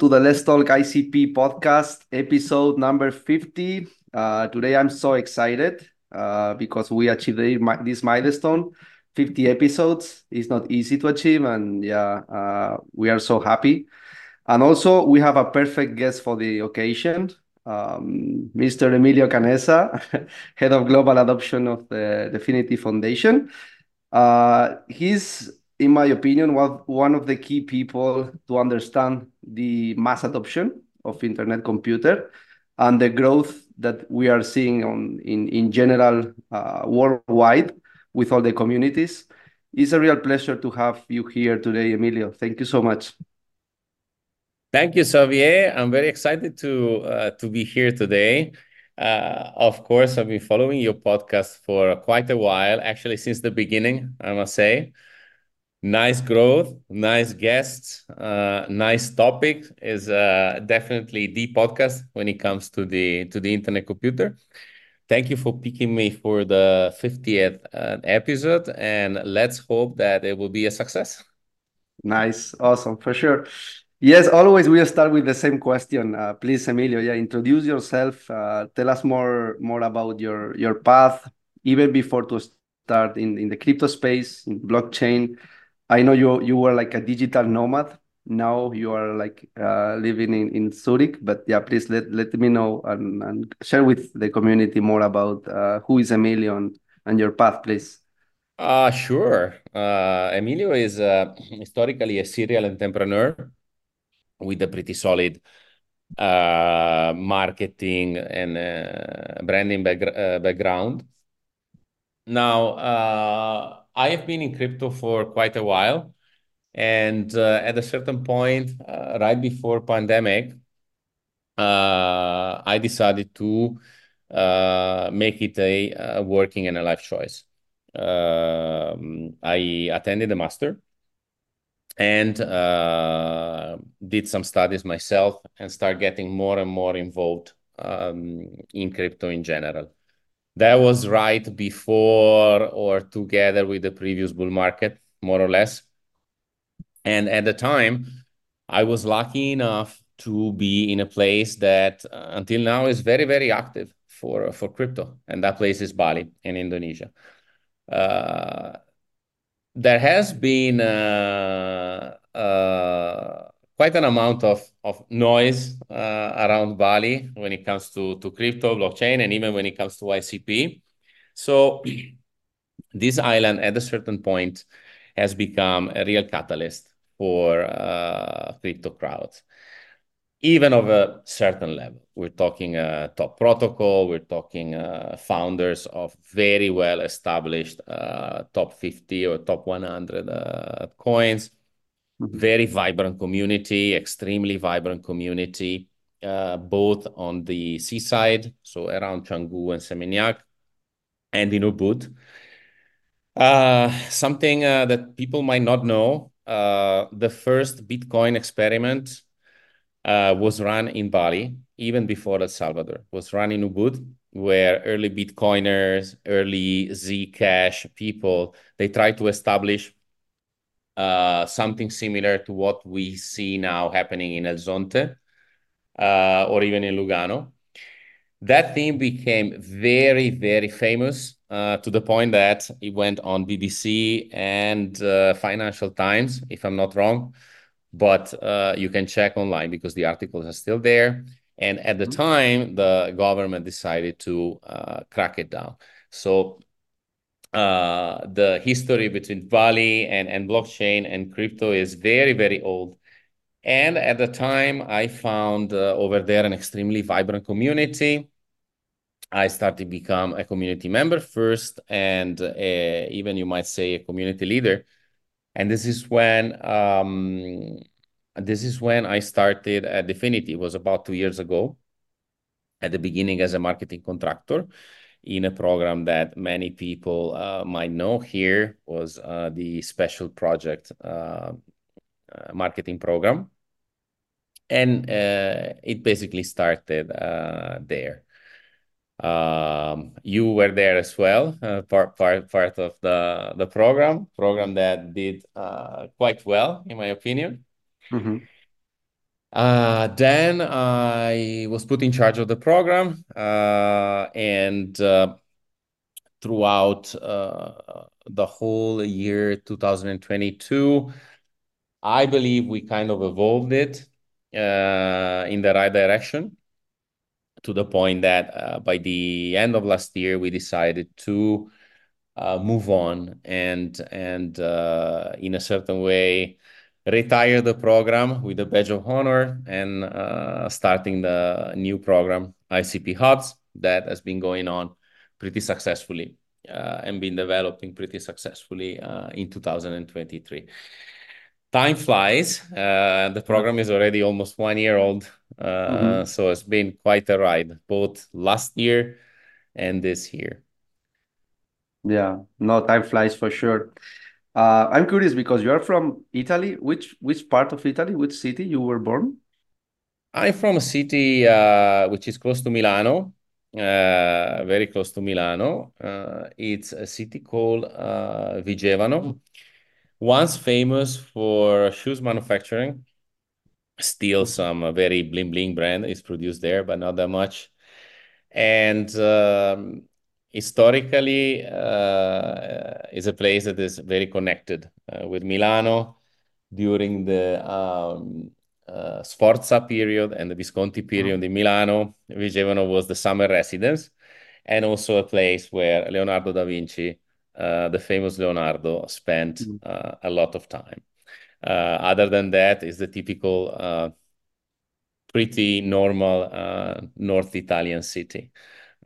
To the Let's Talk ICP podcast, episode number 50. Uh, today I'm so excited uh, because we achieved this milestone. 50 episodes is not easy to achieve, and yeah, uh, we are so happy. And also, we have a perfect guest for the occasion, um, Mr. Emilio Canessa, Head of Global Adoption of the Dfinity Foundation. Uh, he's, in my opinion, one of the key people to understand the mass adoption of internet computer and the growth that we are seeing on in, in general uh, worldwide with all the communities. It's a real pleasure to have you here today, Emilio. Thank you so much. Thank you, Xavier. I'm very excited to uh, to be here today. Uh, of course, I've been following your podcast for quite a while, actually since the beginning, I must say. Nice growth, nice guests, uh, nice topic is uh, definitely the podcast when it comes to the to the internet computer. Thank you for picking me for the 50th uh, episode, and let's hope that it will be a success. Nice, awesome, for sure. Yes, always we'll start with the same question. Uh, please, Emilio, yeah, introduce yourself. Uh, tell us more more about your your path, even before to start in, in the crypto space, in blockchain. I know you you were like a digital nomad. Now you are like uh, living in, in Zurich, but yeah, please let, let me know and, and share with the community more about uh, who is Emilio and, and your path, please. Uh, sure. Uh, Emilio is uh, historically a serial entrepreneur with a pretty solid uh, marketing and uh, branding back, uh, background. Now, uh, I have been in crypto for quite a while, and uh, at a certain point, uh, right before pandemic, I decided to make it a, a, working and a life choice. Um, I attended a master and uh, did some studies myself and start getting more and more involved um, in crypto in general. That was right before or together with the previous bull market, more or less. And at the time, I was lucky enough to be in a place that uh, until now is very, very active for, for crypto. And that place is Bali in Indonesia. Uh, there has been uh, uh, quite an amount of, of noise uh, around Bali when it comes to, to crypto, blockchain, and even when it comes to ICP. So this island at a certain point has become a real catalyst for uh, crypto crowds even of a certain level. We're talking uh, top protocol, we're talking uh, founders of very well established uh, top 50 or top 100 uh, coins. Very vibrant community, extremely vibrant community, uh, both on the seaside, so around Canggu and Seminyak, and in Ubud. Uh, something that people might not know the first Bitcoin experiment uh, was run in Bali, even before El Salvador, was run in Ubud, where early Bitcoiners, early Zcash people, they tried to establish uh, something similar to what we see now happening in El Zonte uh, or even in Lugano. That theme became very, very famous uh, to the point that it went on BBC and uh, Financial Times, if I'm not wrong but uh, you can check online because the articles are still there. And at the mm-hmm. time, the government decided to uh, crack it down. So uh, the history between Bali and, and blockchain and crypto is very, very old. And at the time, I found uh, over there an extremely vibrant community. I started to become a community member first, and uh, even you might say a community leader and this is when um, this is when I started at Dfinity. It was about two years ago. At the beginning, as a marketing contractor, in a program that many people uh, might know here was uh, the special project uh, uh marketing program, and uh, it basically started uh, there. Um, you were there as well, part part part of the the program program that did quite well, in my opinion. Mm-hmm. Uh, then I was put in charge of the program, uh, and uh, throughout uh, the whole year 2022, I believe we kind of evolved it uh, in the right direction to the point that uh, by the end of last year, we decided to move on and and in a certain way retire the program with a badge of honor and uh, starting the new program ICP Hubs that has been going on pretty successfully uh, and been developing pretty successfully uh, in 2023. Time flies. Uh, the program is already almost one year old, mm-hmm. so it's been quite a ride, both last year and this year. Yeah, no, time flies for sure. Uh, I'm curious because you are from Italy. Which which part of Italy? Which city you were born? I'm from a city uh, which is close to Milano, uh, very close to Milano. Uh, it's a city called uh, Vigevano, once famous for shoes manufacturing. Still, some very bling bling brand is produced there, but not that much. And um, historically uh, is a place that is very connected uh, with Milano during the um, uh, Sforza period and the Visconti period in Milano. Vigevano was the summer residence and also a place where Leonardo da Vinci, uh, the famous Leonardo, spent mm. uh, a lot of time. Uh, other than that, is the typical, pretty normal North Italian city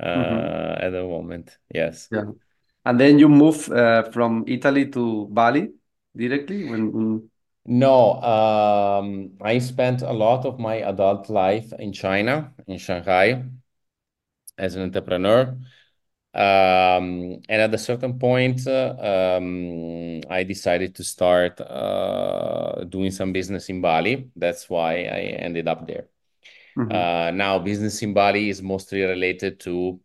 mm-hmm. at the moment. Yes. Yeah. And then you move uh, from Italy to Bali directly when, when no, um, I spent a lot of my adult life in China, in Shanghai, as an entrepreneur. Um, and at a certain point, uh, um, I decided to start uh, doing some business in Bali. That's why I ended up there. Mm-hmm. Uh, now, business in Bali is mostly related to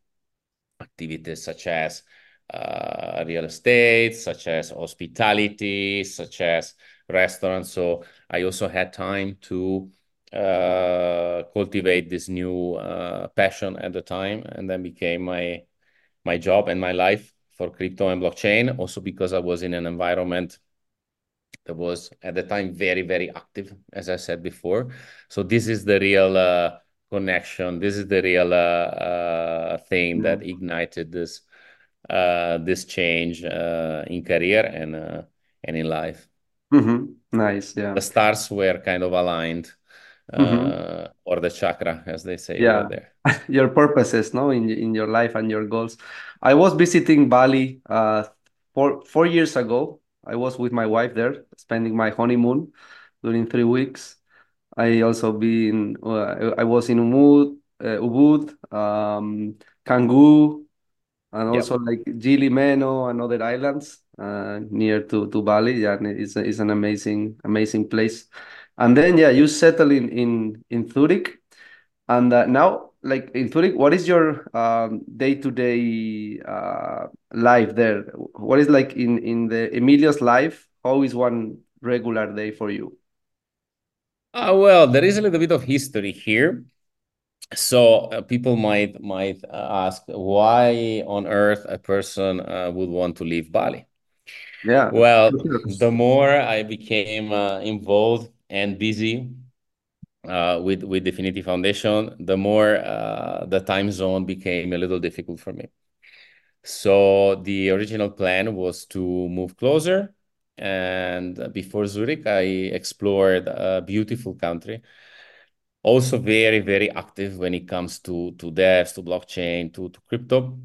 activities such as uh, real estate, such as hospitality, such as restaurants. So I also had time to uh, cultivate this new uh, passion at the time, and then became my my job and my life for crypto and blockchain. Also because I was in an environment that was at the time very very active, as I said before. So this is the real uh, connection. This is the real uh, uh, thing mm-hmm. that ignited this uh, this change in career and and in life. Mm-hmm. Nice. Yeah. The stars were kind of aligned, mm-hmm. uh, or the chakra, as they say yeah. there. your purposes, no, in in your life and your goals. I was visiting Bali uh four four years ago. I was with my wife there, spending my honeymoon during three weeks. I also been uh, I was in Umud, uh, Ubud, um, Canggu, and also yep. like Gili Meno and other islands uh, near to to Bali. Yeah, it's a, it's an amazing amazing place. And then yeah, you settle in in in Zurich, and uh, now like in Zurich, what is your um, day to day life there? What is like in in the Emilio's life? How is one regular day for you? Uh, well, there is a little bit of history here so uh, people might might ask why on earth a person uh, would want to leave Bali. Yeah. Well, the more I became uh, involved and busy uh, with with Dfinity Foundation, the more uh, the time zone became a little difficult for me. So the original plan was to move closer, and before Zurich, I explored a beautiful country also very very active when it comes to to devs to blockchain to, to crypto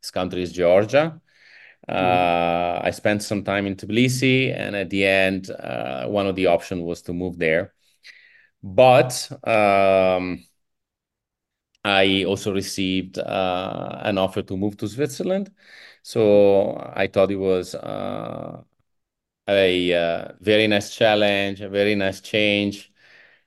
this country is georgia mm. uh, i spent some time in tbilisi and at the end uh, one of the options was to move there but um, i also received uh, an offer to move to switzerland so i thought it was uh, a uh, very nice challenge a very nice change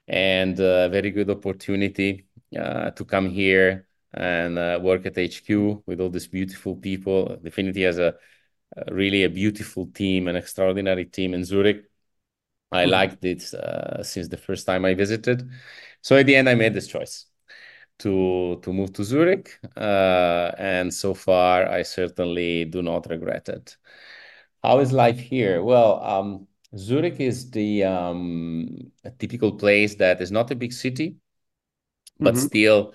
and a very good opportunity uh, to come here and uh, work at HQ with all these beautiful people. Dfinity has a, really a beautiful team, an extraordinary team in Zurich. I liked it since the first time I visited. So at the end, I made this choice to to move to Zurich, and so far I certainly do not regret it. How is life here? Well, um, Zurich is the um, a typical place that is not a big city, but mm-hmm. still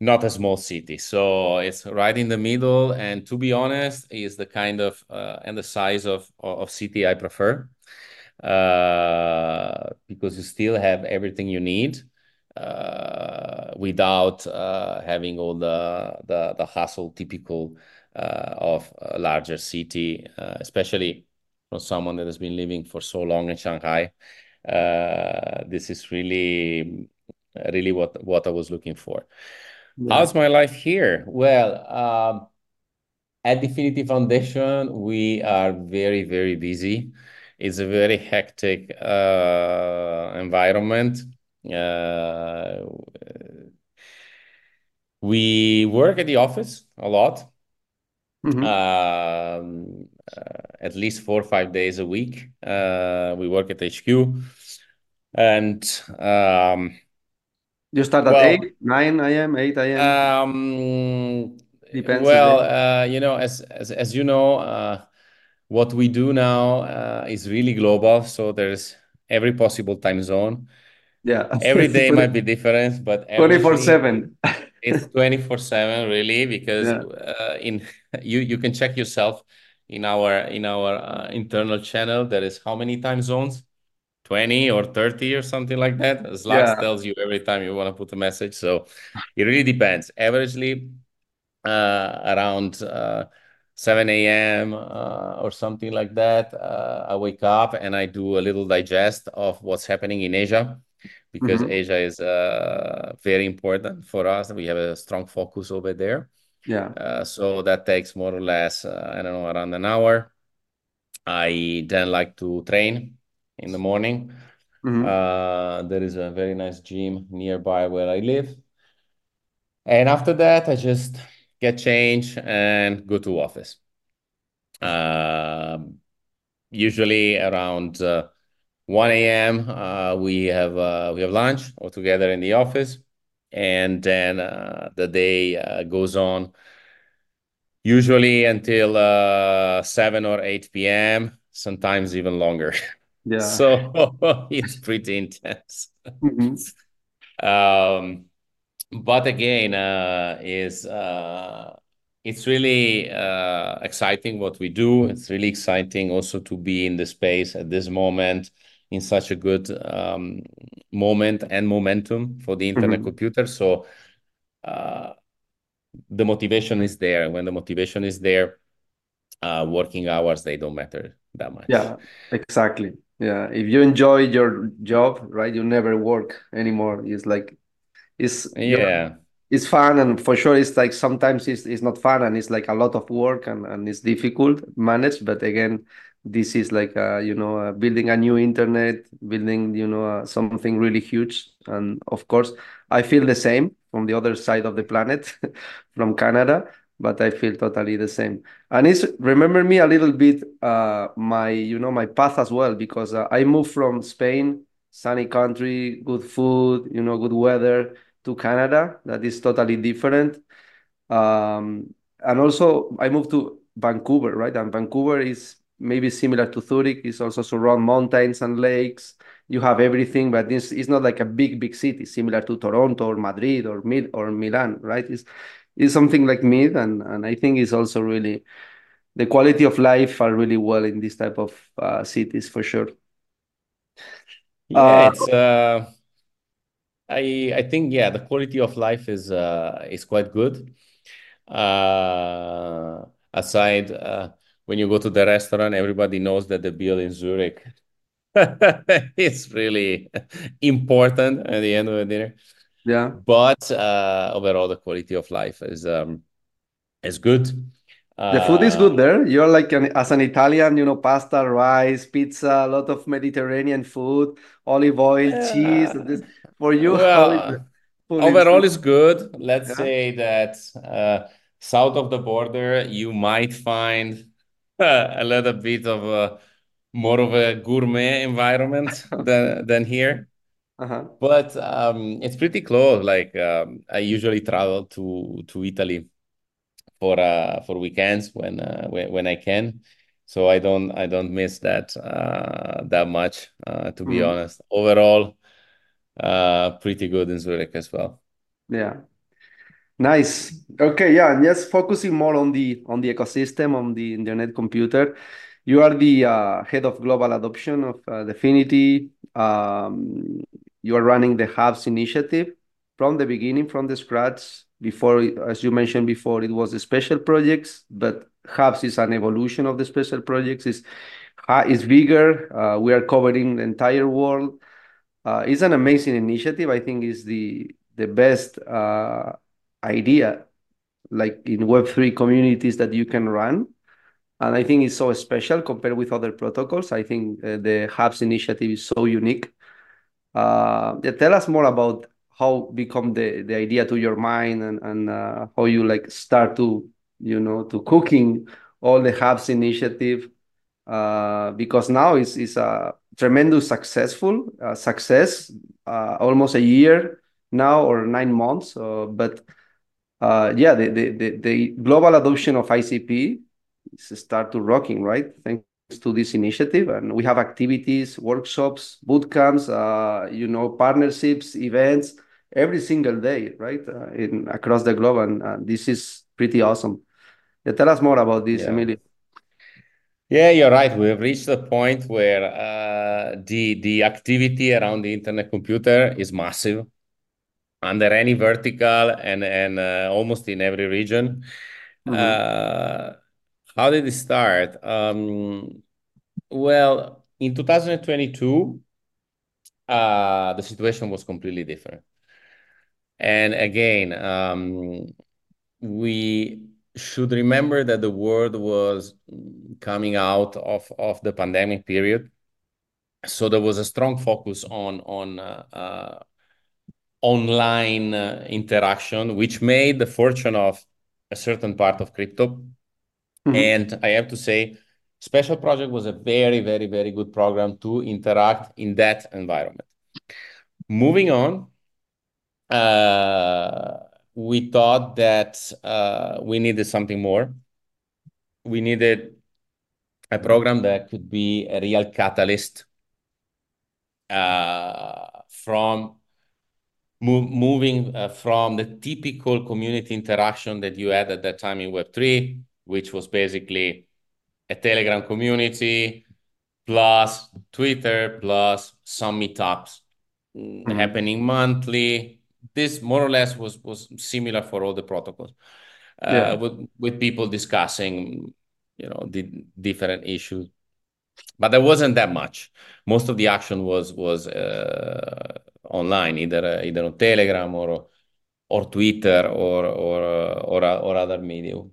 not a small city. So it's right in the middle, and to be honest, is the kind of uh, and the size of of city I prefer uh, because you still have everything you need uh, without uh, having all the, the, the hustle typical uh, of a larger city, uh, especially for someone that has been living for so long in Shanghai. Uh, this is really, really what what I was looking for. Yeah. How's my life here? Well, um, at Dfinity Foundation, we are very, very busy. It's a very hectic environment uh, we work at the office a lot, mm-hmm. um, uh, at least four or five days a week. Uh, we work at HQ, and um, you start at well, 8, 9 a.m., 8 a.m. Um, Depends. Well, uh, you know, as as as you know, uh, what we do now uh, is really global. So there's every possible time zone. Yeah. Every day might be different, but 24 7. it's 24 7 really because yeah. uh, in you you can check yourself in our in our uh, internal channel there is how many time zones 20 or 30 or something like that slack yeah. tells you every time you want to put a message so it really depends averagely uh, around uh, 7 a.m. Uh, or something like that uh, i wake up and i do a little digest of what's happening in asia because mm-hmm. Asia is uh, very important for us. We have a strong focus over there. Yeah. Uh, so that takes more or less, uh, I don't know, around an hour. I then like to train in the morning. Mm-hmm. Uh, there is a very nice gym nearby where I live. And after that, I just get change and go to office. Um, usually around uh, 1 a.m. Uh, we have uh, we have lunch all together in the office, and then uh, the day uh, goes on. Usually until uh, 7 or 8 p.m. Sometimes even longer. Yeah. so it's pretty intense. Mm-hmm. um, but again, uh, is it's really exciting what we do. It's really exciting also to be in the space at this moment in such a good um, moment and momentum for the internet mm-hmm. computer. So uh, the motivation is there. When the motivation is there, uh, working hours they don't matter that much. Yeah, exactly. Yeah, if you enjoy your job, right, you never work anymore. It's like it's yeah. it's fun and for sure it's like sometimes it's, it's not fun and it's like a lot of work and, and it's difficult managed but again this is like uh, you know uh, building a new internet building you know uh, something really huge. And of course i feel the same from the other side of the planet from canada but i feel totally the same. And it's remember me a little bit uh my you know my path as well because uh, i moved from spain sunny country good food you know good weather to canada that is totally different um and also i moved to vancouver right and vancouver is maybe similar to Zurich. It's also surround mountains and lakes. You have everything, but this is not like a big, big city, similar to Toronto or Madrid or Mid or Milan, right? It's it's something like mid, and and I think it's also really the quality of life are really well in this type of uh, cities for sure. Yeah, uh, it's uh, I I think yeah, the quality of life is uh is quite good. Uh, aside uh when you go to the restaurant, everybody knows that the bill in Zurich is really important at the end of the dinner. Yeah. But uh, overall, the quality of life is um, is good. The food is good there. You're like an, as an Italian, you know, pasta, rice, pizza, a lot of Mediterranean food, olive oil, cheese. This, for you, well, overall is good. Let's yeah. say that uh, south of the border, you might find a little bit of uh, more of a gourmet environment than than here. Uh-huh. But um, it's pretty close. Like um, I usually travel to to Italy for uh for weekends when uh, when when I can. So I don't I don't miss that uh, that much uh, to be Mhm. honest. Overall, uh, pretty good in Zurich as well. Yeah. Nice. Okay, yeah, and just focusing more on the on the ecosystem on the internet computer. You are the uh, head of global adoption of uh, Dfinity. Um, you are running the Hubs initiative from the beginning, from the scratch. Before, as you mentioned before, it was the special projects, but Hubs is an evolution of the special projects. is is bigger. Uh, we are covering the entire world. Uh, it's an amazing initiative. I think is the the best uh, idea like in Web3 communities that you can run. And I think it's so special compared with other protocols. I think uh, the Hubs initiative is so unique. Uh, yeah, tell us more about how become the, the idea to your mind and, and uh, how you like start to, you know, to cooking all the Hubs initiative. Uh, because now it's, it's a tremendous successful uh, success, uh, almost a year now or nine months. Uh, but uh, yeah, the, the, the, the global adoption of ICP is start to rocking, right? Thanks to this initiative. And we have activities, workshops, boot camps, uh, you know, partnerships, events every single day, right? Uh, in across the globe. And uh, this is pretty awesome. Yeah, tell us more about this, Yeah. Emilio. Yeah, you're right. We have reached a point where uh, the the activity around the internet computer is massive under any vertical and and uh, almost in every region. Mhm. Uh, how did it start? Um, well, in 2022, uh, the situation was completely different. And again, um, we should remember that the world was coming out of, of the pandemic period. So there was a strong focus on on uh, uh, online uh, interaction, which made the fortune of a certain part of crypto. Mhm. And I have to say, Special Project was a very, very, very good program to interact in that environment. Moving on, we thought that uh, we needed something more. We needed a program that could be a real catalyst uh, from moving uh, from the typical community interaction that you had at that time in Web3, which was basically a Telegram community plus Twitter plus some meetups mm, Mhm. happening monthly. This more or less was was similar for all the protocols, uh, Yeah. with with people discussing, you know, the different issues. But there wasn't that much. Most of the action was was uh, online, either uh, either on Telegram or or Twitter or or uh, or, or other medium.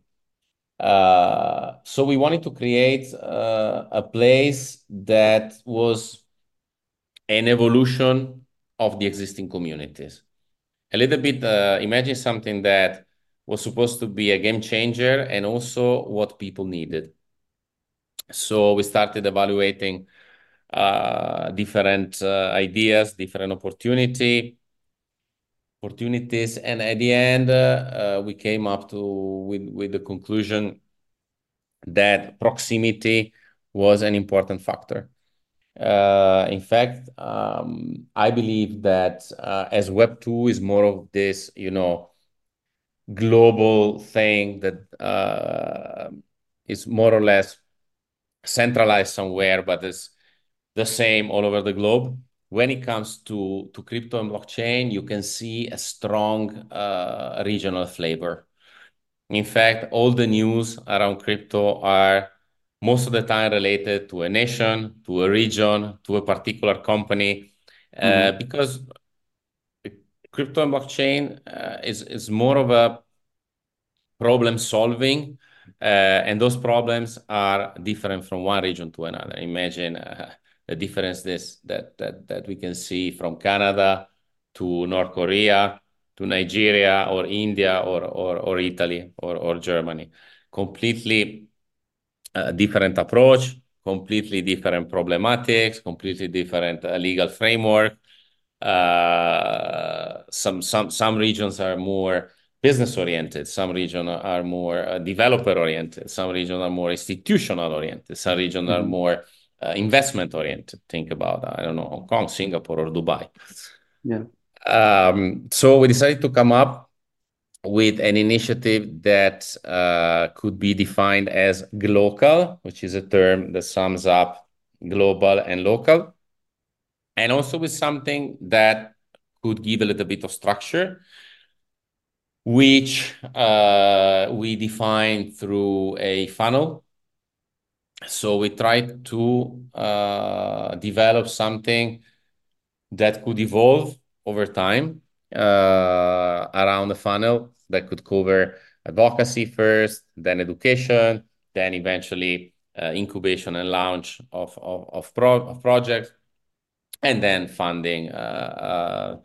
Uh, so we wanted to create uh, a place that was an evolution of the existing communities. A little bit, uh, imagine something that was supposed to be a game changer and also what people needed. So we started evaluating uh, different uh, ideas, different opportunity opportunities, and at the end, uh, we came up to with with the conclusion that proximity was an important factor. Uh, in fact, um, I believe that uh, as Web 2 is more of this, you know, global thing that uh, is more or less centralized somewhere, but is the same all over the globe. When it comes to, to crypto and blockchain, you can see a strong uh, regional flavor. In fact, all the news around crypto are most of the time related to a nation, to a region, to a particular company, uh, Mhm. because crypto and blockchain uh, is is more of a problem solving, uh, and those problems are different from one region to another. Imagine uh, the difference this that that that we can see from Canada to North Korea to Nigeria or India or or, or Italy or, or Germany. Completely uh, different approach, completely different problematics, completely different uh, legal framework. Uh, some some some regions are more business oriented. Some regions are more uh, developer oriented. Some regions are more institutional oriented. Some regions mm -hmm. are mm-hmm. more uh, investment oriented. Think about I don't know Hong Kong, Singapore, or Dubai. Yeah. Um, so we decided to come up with an initiative that uh, could be defined as glocal, which is a term that sums up global and local, and also with something that could give a little bit of structure, which uh, we define through a funnel. So we tried to uh, develop something that could evolve over time around the funnel that could cover advocacy first, then education, then eventually uh, incubation and launch of, of, of, pro of projects, and then funding, uh,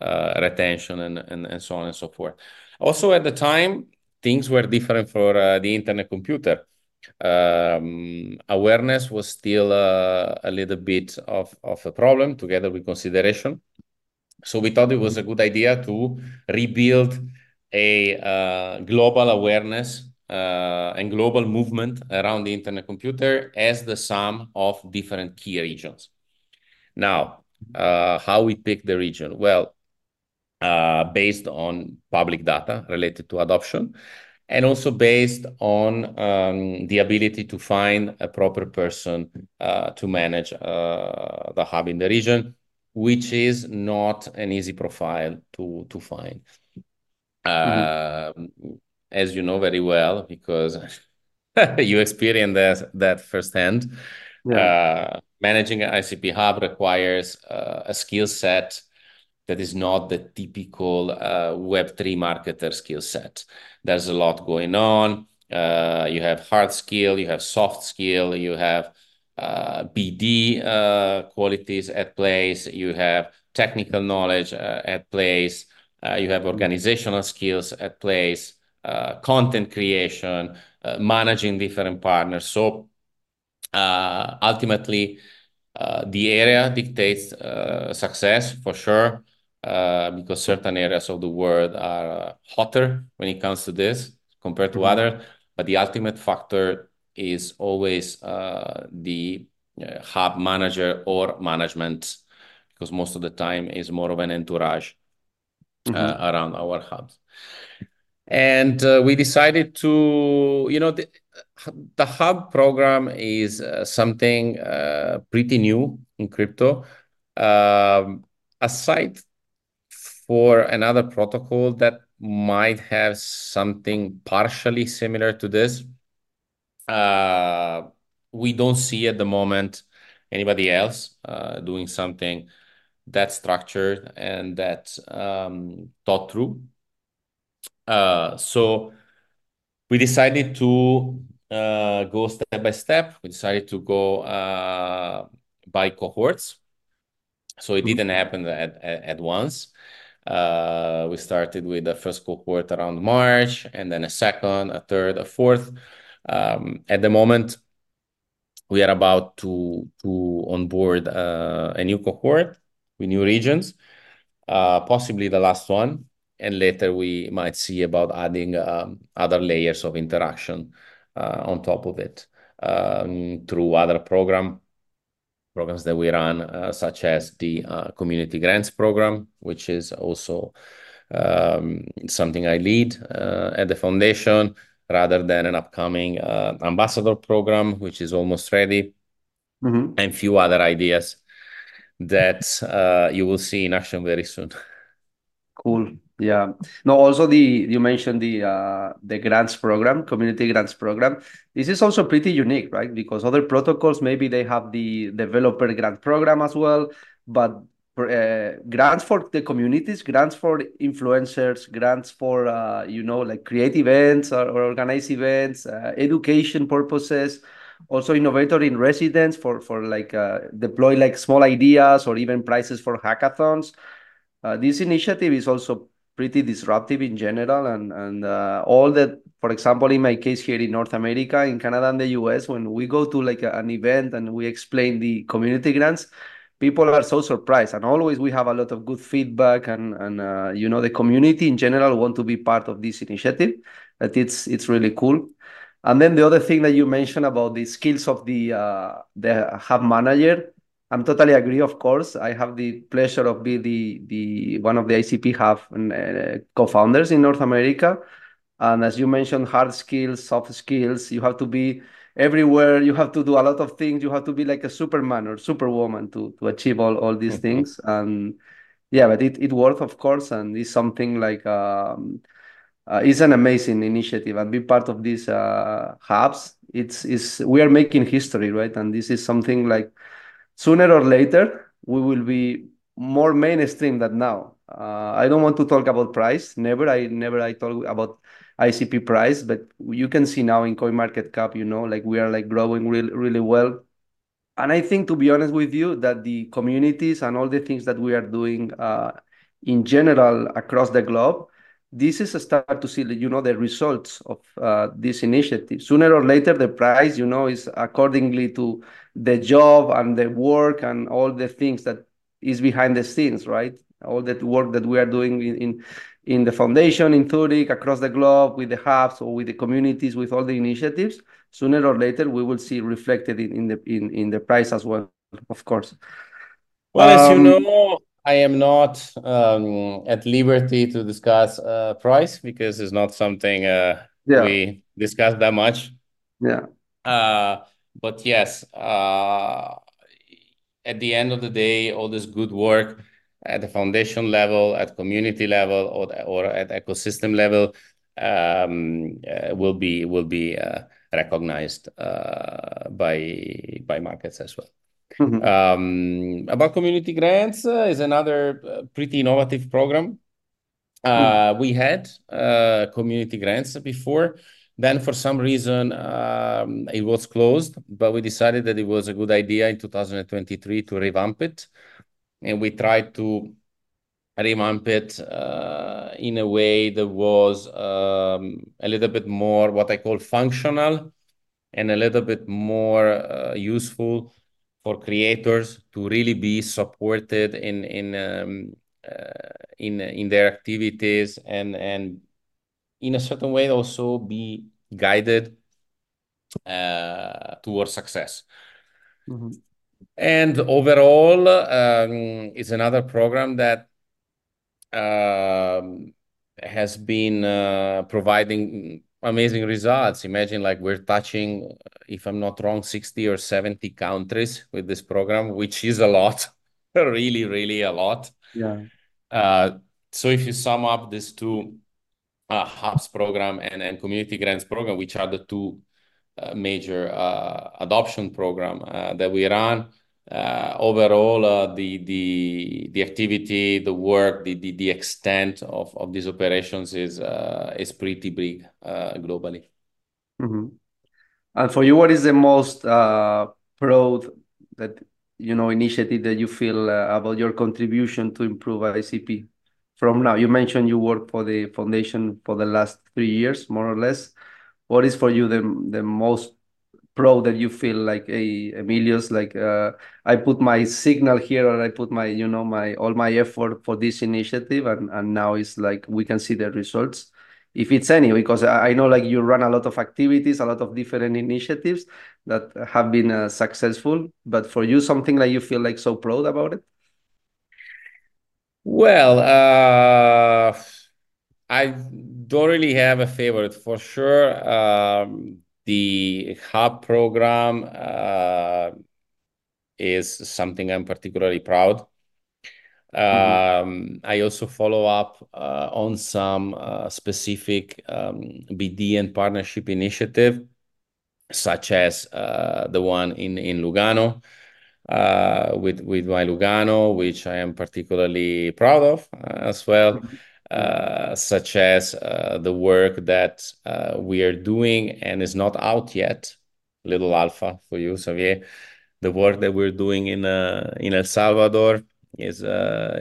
uh, uh, retention, and, and, and so on and so forth. Also, at the time, things were different for uh, the internet computer. Um, awareness was still a little bit of, of a problem together with consideration. So we thought it was a good idea to rebuild a uh, global awareness uh, and global movement around the internet computer as the sum of different key regions. Now, uh, how we pick the region? Well, uh, based on public data related to adoption, and also based on um, the ability to find a proper person uh, to manage uh, the hub in the region which is not an easy profile to to find. Mm-hmm. Uh, as you know very well, because you experienced that, that firsthand. Yeah. Uh, managing an ICP hub requires uh, a skill set that is not the typical uh, Web3 marketer skill set. There's a lot going on. Uh, you have hard skill, you have soft skill, you have BD uh, qualities at place, you have technical knowledge uh, at place, you have organizational skills at place, content creation, managing different partners. So ultimately, the area dictates success for sure. Uh, because certain areas of the world are uh, hotter when it comes to this compared to mm -hmm. other. But the ultimate factor is always uh, the uh, hub manager or management, because most of the time is more of an entourage uh, mm-hmm. around our hubs. And uh, we decided to, you know, the, the hub program is uh, something uh, pretty new in crypto. Um, aside for another protocol that might have something partially similar to this, we don't see at the moment anybody else uh, doing something that structured and that um, thought through. Uh, so we decided to uh, go step by step. We decided to go uh, by cohorts. So it mm-hmm. didn't happen at, at, at once. Uh, we started with the first cohort around March, and then a second, a third, a fourth. Um, at the moment, we are about to onboard uh, a new cohort with new regions, uh, possibly the last one. And later, we might see about adding um, other layers of interaction on top of it um, through other programs that we run, such as the Community Grants Program, which is also something I lead at the foundation rather than an upcoming uh, ambassador program, which is almost ready, mm-hmm. and few other ideas that uh, you will see in action very soon. Cool. Yeah. No, also the you mentioned the uh, the grants program, community grants program. This is also pretty unique, right? Because other protocols maybe they have the developer grant program as well, but uh, grants for the communities, grants for influencers, grants for uh, you know like create events or, or organize events, uh, education purposes, also innovator in residence for for like uh, deploy like small ideas or even prizes for hackathons. Uh, this initiative is also pretty disruptive in general, and and uh, all that. For example, in my case here in North America, in Canada and the US, when we go to like a, an event and we explain the community grants, people are so surprised, and always we have a lot of good feedback, and and uh, you know the community in general want to be part of this initiative. That it's it's really cool. And then the other thing that you mentioned about the skills of the uh, the hub manager, I'm totally agree. Of course, I have the pleasure of being the the one of the ICP Hub uh, co-founders in North America. And as you mentioned, hard skills, soft skills, you have to be everywhere. You have to do a lot of things. You have to be like a Superman or Superwoman to to achieve all all these mm-hmm. things. And yeah, but it it worth, of course, and it's something like. Um, uh, it's an amazing initiative and be part of these uh, hubs it's is we are making history right and this is something like sooner or later we will be more mainstream than now uh, i don't want to talk about price never i never i talk about icp price but you can see now in CoinMarketCap you know like we are like growing really really well and i think to be honest with you that the communities and all the things that we are doing uh, in general across the globe this is a start to see, you know, the results of uh, this initiative. Sooner or later, the price, you know, is accordingly to the job and the work and all the things that is behind the scenes, right? All that work that we are doing in, in, in the foundation in Zurich, across the globe, with the hubs or with the communities, with all the initiatives. Sooner or later, we will see reflected in, in the in, in the price as well, of course. Well, um, as you um, know, I am not um, at liberty to discuss uh, price because it's not something uh, yeah. we discuss that much. Yeah. Uh, but yes, uh, at the end of the day, all this good work at the foundation level, at community level, or, or at ecosystem level um, uh, will be will be uh, recognized by by markets as well. Mm-hmm. Um, about community grants uh, is another uh, pretty innovative program. Uh, mm. We had uh, community grants before. Then, for some reason, um, it was closed, but we decided that it was a good idea in 2023 to revamp it. And we tried to revamp it uh, in a way that was um, a little bit more what I call functional and a little bit more uh, useful for creators to really be supported in in um, uh, in in their activities and and in a certain way also be guided uh, towards success. Mm-hmm. And overall, um, it's another program that um, has been uh, providing amazing results. Imagine like we're touching, if I'm not wrong, 60 or 70 countries with this program, which is a lot, really, really a lot. Yeah. Uh, so if you sum up these two uh, hubs program and, and community grants program, which are the two uh, major uh, adoption program uh, that we run, uh, overall, uh, the activity, the work, the extent of, these operations is uh, pretty big uh, globally. Mm-hmm. And for you, what is the most uh, proud that you know initiative that you feel uh, about your contribution to improve ICP from now? You mentioned you work for the foundation for the last three years, more or less. What is for you the most pro that you feel like hey emilios like uh, i put my signal here or i put my you know my all my effort for this initiative and and now it's like we can see the results. If it's any because i know like you run a lot of activities a lot of different initiatives that have been uh, successful but for you something like you feel like so proud about it? Well uh i don't really have a favorite for sure. Um the hub program uh, is something I'm particularly proud. Mm-hmm. Um, I also follow up uh, on some uh, specific um, BD and partnership initiative, such as uh, the one in in Lugano uh, with with my Lugano, which I am particularly proud of uh, as well. Mm-hmm. Uh, such as uh, the work that uh, we are doing and is not out yet. Little alpha for you, Xavier. The work that we're doing in in El Salvador is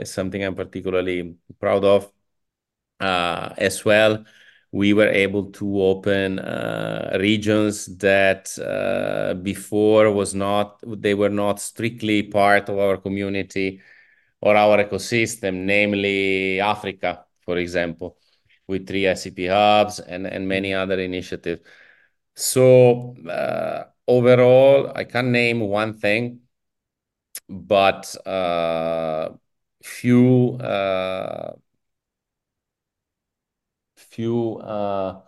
something I'm particularly proud of. as well we were able to open regions that before was not they were not strictly part of our community or our ecosystem namely africa for example with three icp hubs and, and many other initiatives. So uh, overall i can't name one thing but uh, few uh, few uh,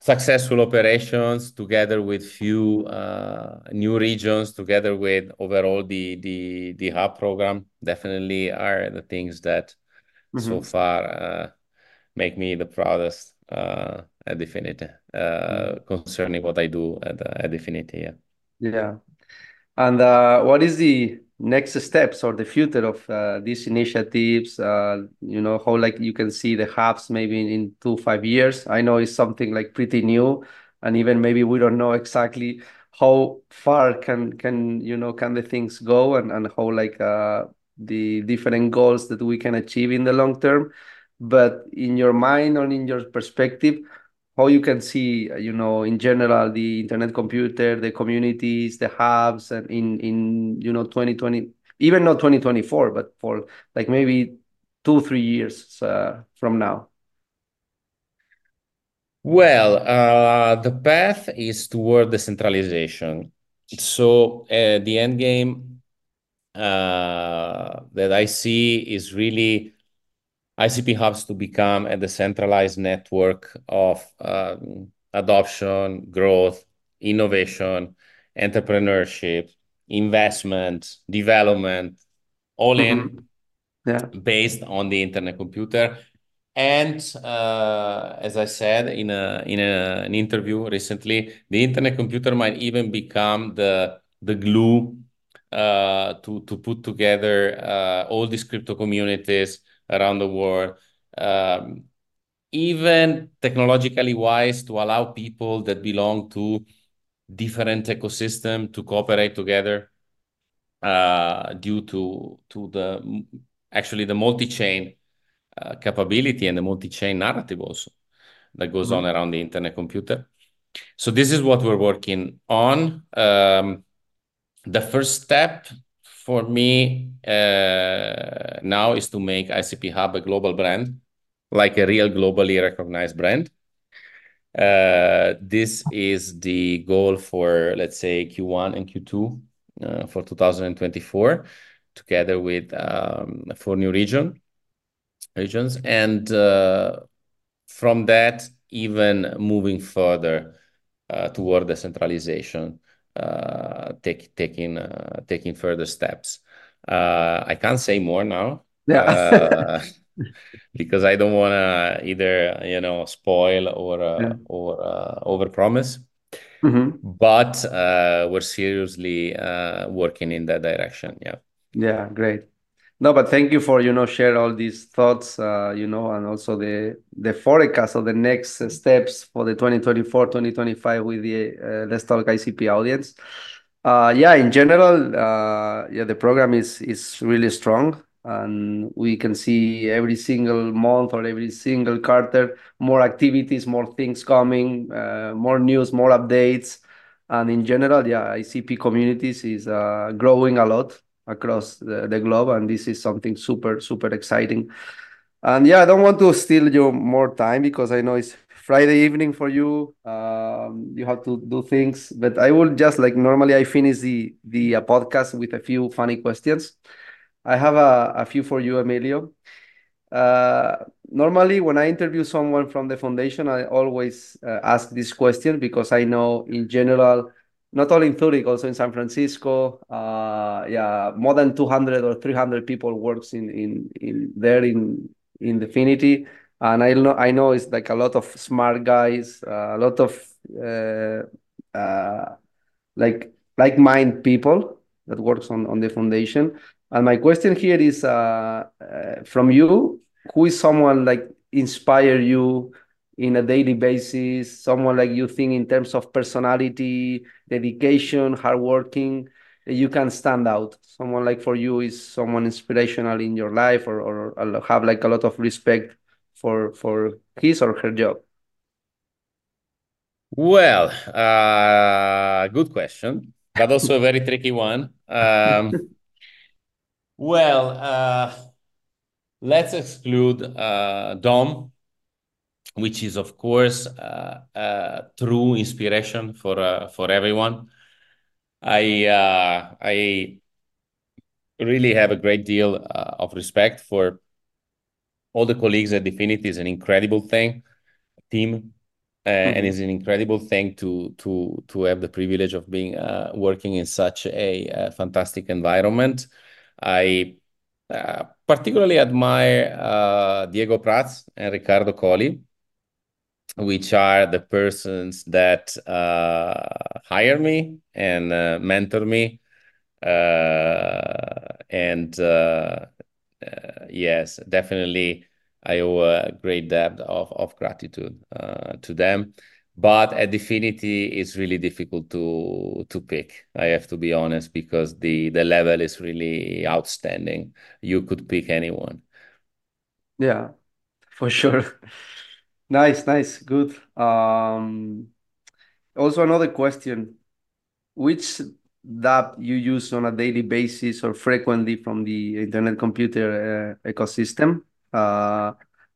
successful operations together with few uh, new regions together with overall the the the hub program definitely are the things that mm-hmm. so far uh, make me the proudest uh, at Dfinity uh, mm-hmm. concerning what I do at, at Dfinity. Yeah. Yeah. And uh, what is the next steps or the future of uh, these initiatives uh, you know how like you can see the hubs maybe in, in two five years i know it's something like pretty new and even maybe we don't know exactly how far can can you know can the things go and, and how like uh, the different goals that we can achieve in the long term. But in your mind or in your perspective how you can see you know in general the internet computer the communities the hubs and in in you know 2020 even not 2024 but for like maybe two three years uh, from now? Well uh, the path is toward decentralization. So uh, the end game that i see is really ICP hubs to become a decentralized network of um, adoption, growth, innovation, entrepreneurship, investment, development, all mm-hmm. in yeah. based on the internet computer. And uh, as I said in a in a, an interview recently, the internet computer might even become the the glue uh, to to put together uh, all these crypto communities around the world, um, even technologically wise, to allow people that belong to different ecosystem to cooperate together uh, due to to the actually the multi-chain uh, capability and the multi-chain narrative also that goes mm-hmm. on around the internet computer. So this is what we're working on. Um, the first step for me uh, now is to make ICP Hub a global brand, like a real globally recognized brand. Uh, this is the goal for, let's say, Q1 and Q2 uh, for 2024, together with um, four new region regions. And uh, from that, even moving further uh, toward decentralization. Uh, take, taking uh, taking further steps. Uh, I can't say more now. Yeah. because I don't want to either you know spoil or yeah. or overpromise. Mm-hmm. But uh, we're seriously working in that direction. Yeah. Yeah, great. No, but thank you for you know share all these thoughts, uh, you know, and also the the forecast of the next steps for the 2024-2025 with the uh, Let's Talk ICP audience. Uh, yeah, in general, uh, yeah, the program is is really strong, and we can see every single month or every single quarter more activities, more things coming, uh, more news, more updates, and in general, yeah, ICP communities is uh, growing a lot across the, the globe and this is something super super exciting. And yeah i don't want to steal you more time because i know it's friday evening for you. Um, you have to do things but i will just like normally i finish the the uh, podcast with a few funny questions. I have a, a few for you emilio. Uh, normally when i interview someone from the foundation i always uh, ask this question because i know in general not only in Zurich, also in San Francisco. Uh, yeah, more than 200 or 300 people works in in in there in in Dfinity, and I know I know it's like a lot of smart guys, uh, a lot of uh, uh, like like mind people that works on on the foundation. And my question here is uh, uh, from you: Who is someone like inspire you? In a daily basis, someone like you think in terms of personality, dedication, hardworking, you can stand out. Someone like for you is someone inspirational in your life or, or have like a lot of respect for for his or her job? Well, uh, good question, but also a very tricky one. Um, well, uh, let's exclude uh, Dom, which is of course uh, uh, true inspiration for uh, for everyone. I uh, I really have a great deal uh, of respect for all the colleagues at Dfinity. It's an incredible thing, team, uh, mm-hmm. and it's an incredible thing to to to have the privilege of being uh, working in such a, fantastic environment. I uh, particularly admire uh, Diego Prats and Ricardo Colli, which are the persons that uh, hire me and uh, mentor me. Uh, and uh, uh, yes, definitely, I owe a great debt of, of gratitude to them. But at Dfinity, it's really difficult to to pick. I have to be honest because the the level is really outstanding. You could pick anyone. Yeah, for sure. Nice, nice, good. Um, also another question: Which dApp you use on a daily basis or frequently from the internet computer uh, ecosystem? Uh,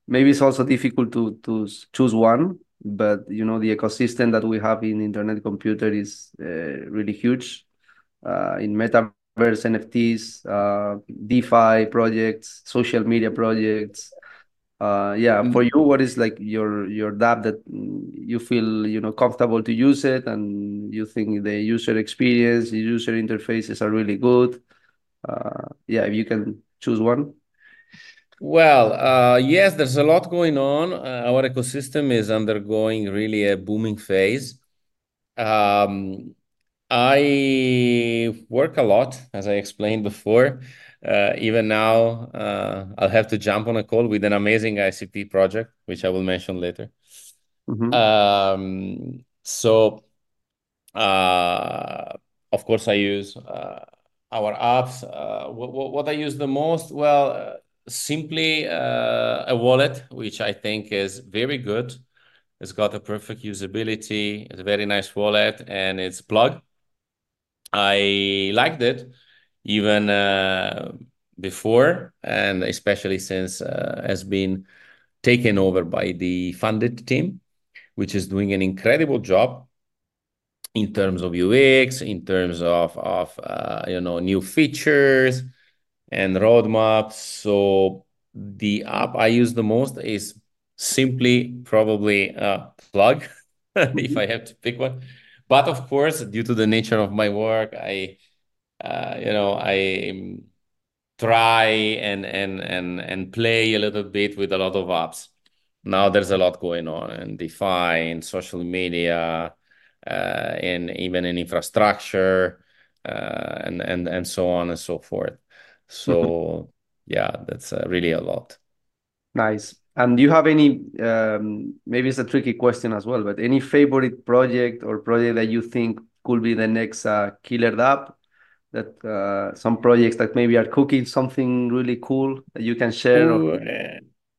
maybe it's also difficult to to choose one, but you know the ecosystem that we have in internet computer is uh, really huge. Uh, in metaverse, NFTs, uh, DeFi projects, social media projects uh, yeah for you what is like your your dApp that you feel you know comfortable to use it and you think the user experience the user interfaces are really good? Uh, yeah if you can choose one. Well uh, yes there's a lot going on. Uh, our ecosystem is undergoing really a booming phase. Um, I work a lot, as I explained before. Uh, even now, uh, I'll have to jump on a call with an amazing ICP project, which I will mention later. Mm-hmm. Um, so, uh, of course, I use uh, our apps. Uh, what, what, I use the most? Well, uh, simply a wallet, which I think is very good. It's got a perfect usability. It's a very nice wallet, and it's Plug. I liked it even uh, before, and especially since uh, has been taken over by the funded team, which is doing an incredible job in terms of UX, in terms of of uh, you know new features and roadmaps. So the app I use the most is simply probably Plug, if I have to pick one. But of course, due to the nature of my work, I you know, I try and and and and play a little bit with a lot of apps. Now there's a lot going on and DeFi social media, uh, and even in infrastructure, uh, and and and so on and so forth. So mm-hmm. yeah, that's uh, really a lot. Nice. And do you have any? Um, maybe it's a tricky question as well, but any favorite project or project that you think could be the next uh, killer app that uh, some projects that maybe are cooking something really cool that you can share? Or...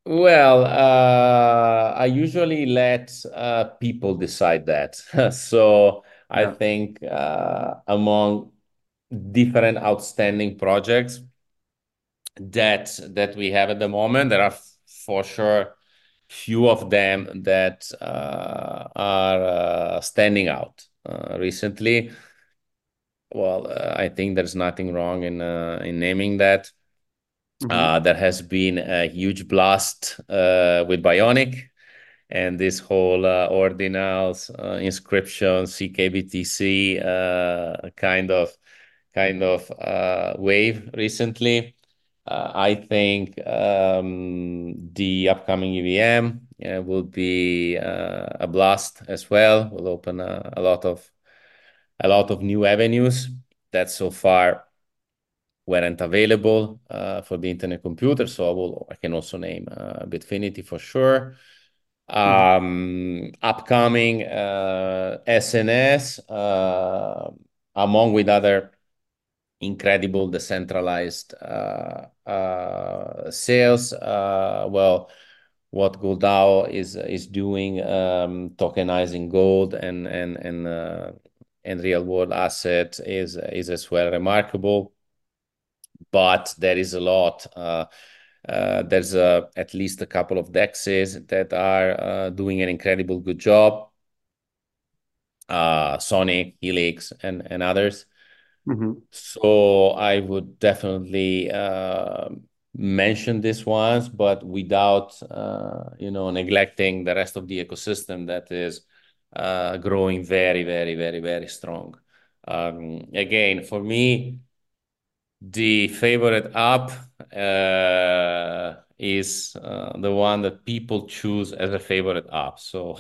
Well, uh, I usually let uh, people decide that. so yeah. I think uh, among different outstanding projects that that we have at the moment, there are for sure few of them that uh, are uh, standing out recently well, uh, I think there's nothing wrong in uh, in naming that. Mm-hmm. Uh, there has been a huge blast uh, with Bioniq and this whole uh, ordinals uh, inscription CKBTC uh, kind of kind of uh, wave recently. Uh, I think um, the upcoming EVM will be a blast as well. Will open a, a lot of a lot of new avenues that so far weren't available uh, for the internet computer. So I will I can also name uh, Bitfinity for sure. Mm-hmm. Um, upcoming uh, SNS, uh, among with other incredible decentralized uh, uh, sales. well, what GoldDAO is is doing, um, tokenizing gold and and and uh, and real world asset is is as well remarkable. But there is a lot. Uh, uh, there's uh, at least a couple of dexes that are uh, doing an incredible good job. Uh, Sonic, Helix, and and others. Mm-hmm. So I would definitely uh, mention this ones, but without you know neglecting the rest of the ecosystem that is growing very, very, very, very strong. Um, again, for me, the favorite app uh, is uh, the one that people choose as a favorite app. So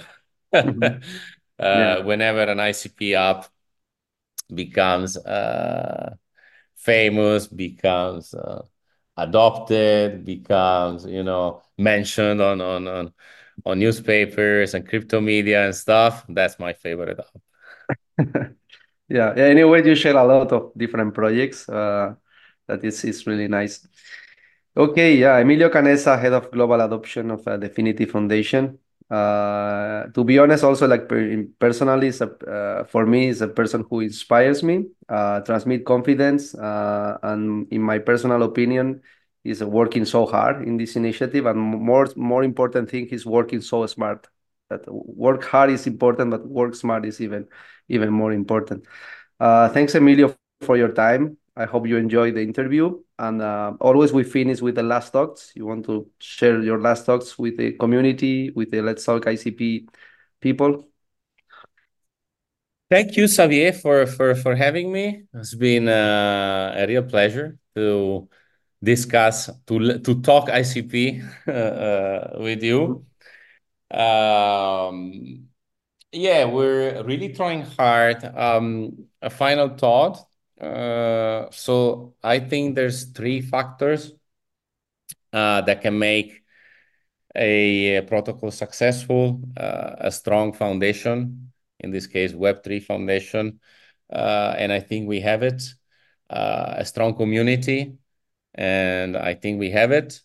mm-hmm. whenever an ICP app becomes uh, famous, becomes uh, adopted, becomes you know mentioned on on on on newspapers and crypto media and stuff. That's my favorite app. yeah. Anyway, you share a lot of different projects. Uh, that is is really nice. Okay, yeah, Emilio Canessa, head of global adoption of uh, DFINITY Foundation. Uh, to be honest, also like per personally, uh, for me, is a person who inspires me, uh, transmit confidence, uh, and in my personal opinion, is working so hard in this initiative. And more, more important thing, he's working so smart. That work hard is important, but work smart is even, even more important. Uh, thanks, Emilio, for your time. I hope you enjoyed the interview. And uh, always we finish with the last talks. You want to share your last talks with the community, with the Let's Talk ICP people? Thank you, Xavier, for for for having me. It's been uh, a real pleasure to discuss to to talk ICP uh, with you. Um, yeah, we're really trying hard. Um, a final thought uh, so I think there's three factors uh, that can make a, a protocol successful, uh, a strong foundation, in this case, Web3 foundation. Uh, and I think we have it, uh, a strong community, and I think we have it,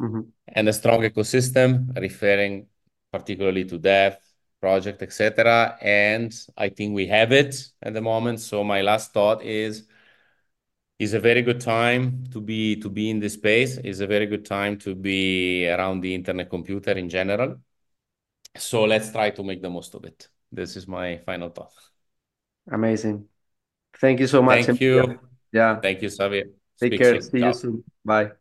mm-hmm. and a strong ecosystem, referring particularly to dev, project, etc. And I think we have it at the moment. So my last thought is is a very good time to be to be in this space. Is a very good time to be around the internet computer in general. So let's try to make the most of it. This is my final thought. Amazing. Thank you so much. Thank you. Yeah. Thank you, Xavier. Take Speak care. See you soon. Bye.